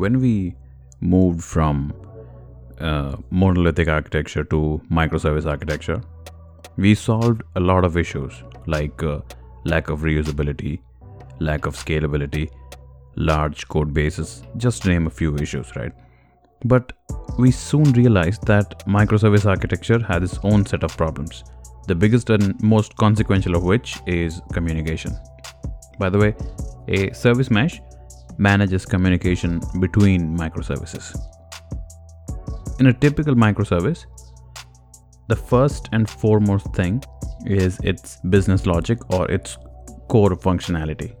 when we moved from uh, monolithic architecture to microservice architecture, we solved a lot of issues like uh, lack of reusability, lack of scalability, large code bases, just to name a few issues, right? But we soon realized that microservice architecture had its own set of problems, the biggest and most consequential of which is communication. By the way, a service mesh manages communication between microservices. In a typical microservice, the first and foremost thing is its business logic or its core functionality.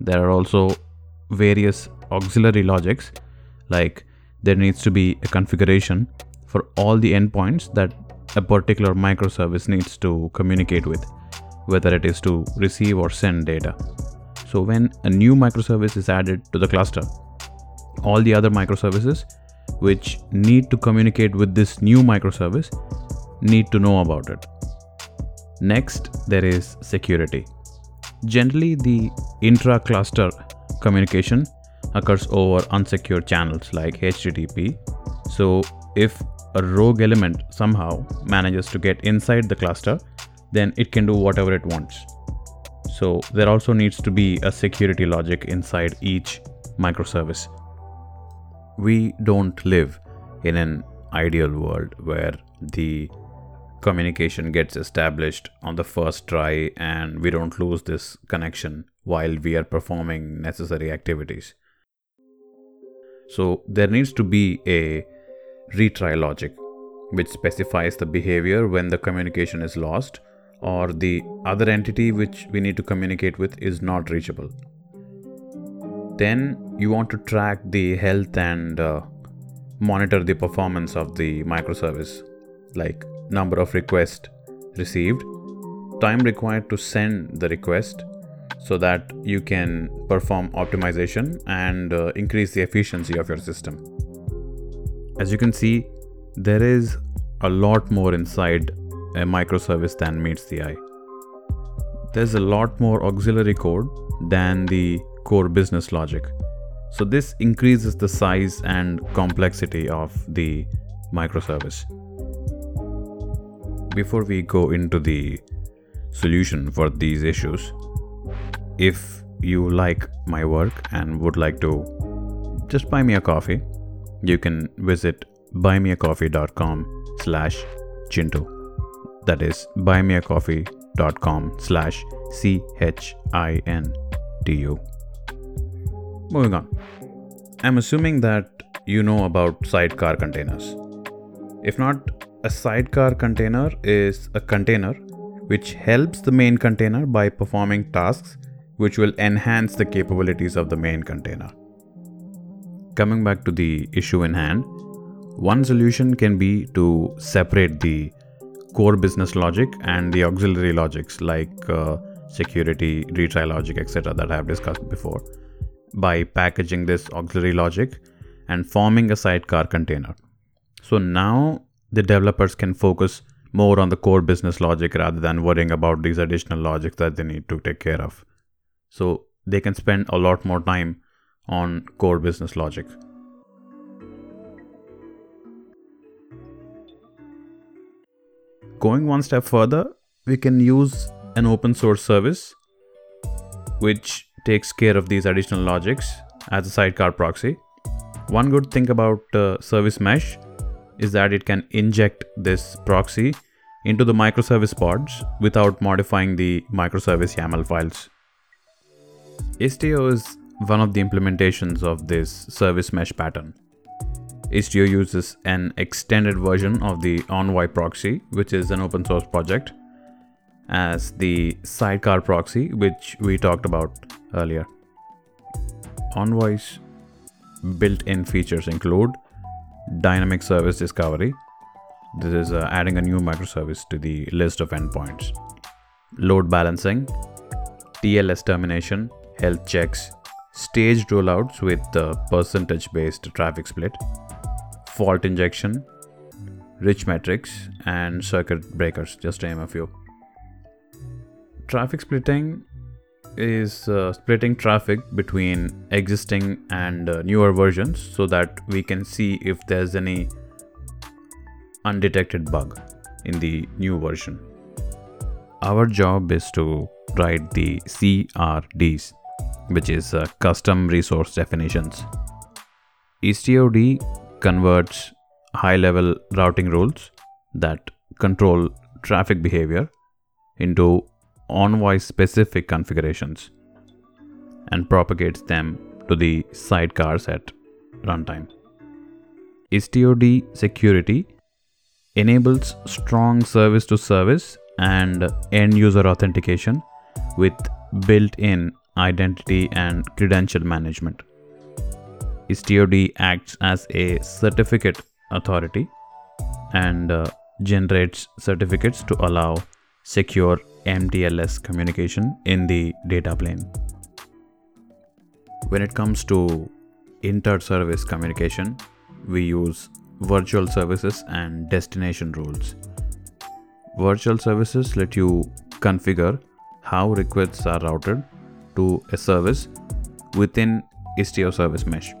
There are also various auxiliary logics, like there needs to be a configuration for all the endpoints that a particular microservice needs to communicate with, whether it is to receive or send data. So, when a new microservice is added to the cluster, all the other microservices which need to communicate with this new microservice need to know about it. Next, there is security. Generally, the intra cluster communication occurs over unsecured channels like HTTP. So, if a rogue element somehow manages to get inside the cluster, then it can do whatever it wants. So, there also needs to be a security logic inside each microservice. We don't live in an ideal world where the communication gets established on the first try and we don't lose this connection while we are performing necessary activities. So there needs to be a retry logic which specifies the behavior when the communication is lost or the other entity which we need to communicate with is not reachable. Then you want to track the health and uh, monitor the performance of the microservice like number of requests received, time required to send the request so that you can perform optimization and uh, increase the efficiency of your system. As you can see, there is a lot more inside a microservice than meets the eye. There's a lot more auxiliary code than the core business logic. So, this increases the size and complexity of the microservice before we go into the solution for these issues, if you like my work and would like to just buy me a coffee, you can visit buymeacoffee.com slash chintu. That is buymeacoffee.com slash C-H-I-N-T-U. Moving on. I'm assuming that you know about sidecar containers. If not, a sidecar container is a container which helps the main container by performing tasks which will enhance the capabilities of the main container. Coming back to the issue in hand, one solution can be to separate the core business logic and the auxiliary logics like uh, security, retry logic, etc., that I have discussed before, by packaging this auxiliary logic and forming a sidecar container. So now the developers can focus more on the core business logic rather than worrying about these additional logics that they need to take care of. So they can spend a lot more time on core business logic. Going one step further, we can use an open source service which takes care of these additional logics as a sidecar proxy. One good thing about uh, Service Mesh is that it can inject this proxy into the microservice pods without modifying the microservice YAML files. Istio is one of the implementations of this service mesh pattern. Istio uses an extended version of the Envoy proxy, which is an open source project, as the sidecar proxy, which we talked about earlier. Envoy's built in features include dynamic service discovery. This is uh, adding a new microservice to the list of endpoints. Load balancing, TLS termination, health checks, staged rollouts with the percentage based traffic split, fault injection, rich metrics, and circuit breakers, just to name a few. Traffic splitting is uh, splitting traffic between existing and uh, newer versions so that we can see if there's any undetected bug in the new version. Our job is to write the CRDs, which is uh, custom resource definitions. IstioD converts high level routing rules that control traffic behavior into Envoy specific configurations and propagates them to the sidecars at runtime. IstioD security enables strong service to service and end user authentication with built in identity and credential management. IstioD acts as a certificate authority and uh, generates certificates to allow secure MTLS communication in the data plane. When it comes to inter service communication, we use virtual services and destination rules. Virtual services let you configure how requests are routed to a service within Istio service mesh.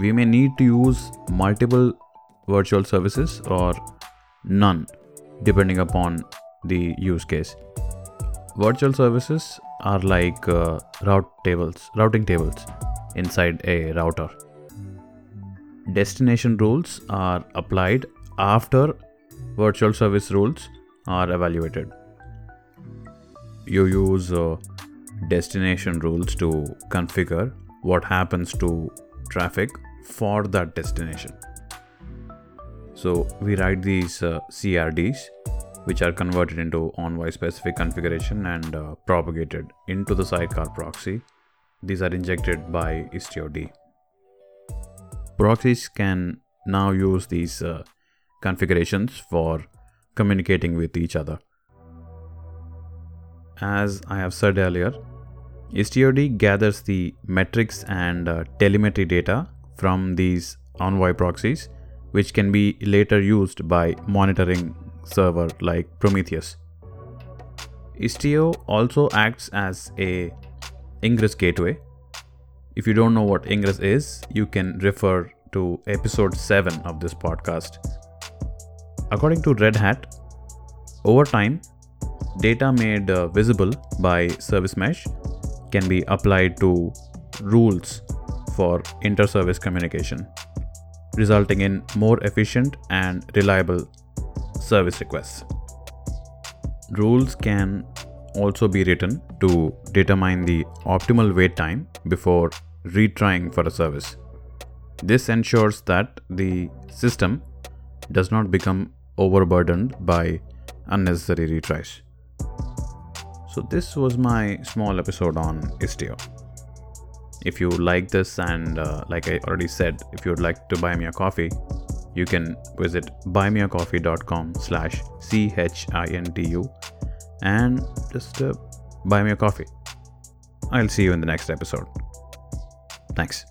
We may need to use multiple virtual services or none depending upon the use case. Virtual services are like uh, route tables, routing tables inside a router. Destination rules are applied after virtual service rules are evaluated. You use uh, destination rules to configure what happens to traffic for that destination. So we write these uh, CRDs which are converted into Envoy specific configuration and uh, propagated into the sidecar proxy. These are injected by IstioD. Proxies can now use these uh, configurations for communicating with each other. As I have said earlier, IstioD gathers the metrics and uh, telemetry data from these Envoy proxies, which can be later used by monitoring server like Prometheus. Istio also acts as a ingress gateway. If you don't know what ingress is, you can refer to episode 7 of this podcast. According to Red Hat, over time, data made uh, visible by service mesh can be applied to rules for inter service communication, resulting in more efficient and reliable service requests. Rules can also be written to determine the optimal wait time before retrying for a service. This ensures that the system does not become overburdened by unnecessary retries. So, this was my small episode on Istio. If you like this, and uh, like I already said, if you would like to buy me a coffee, you can visit buymeacoffee.com slash c-h-i-n-t-u and just uh, buy me a coffee. I'll see you in the next episode. Thanks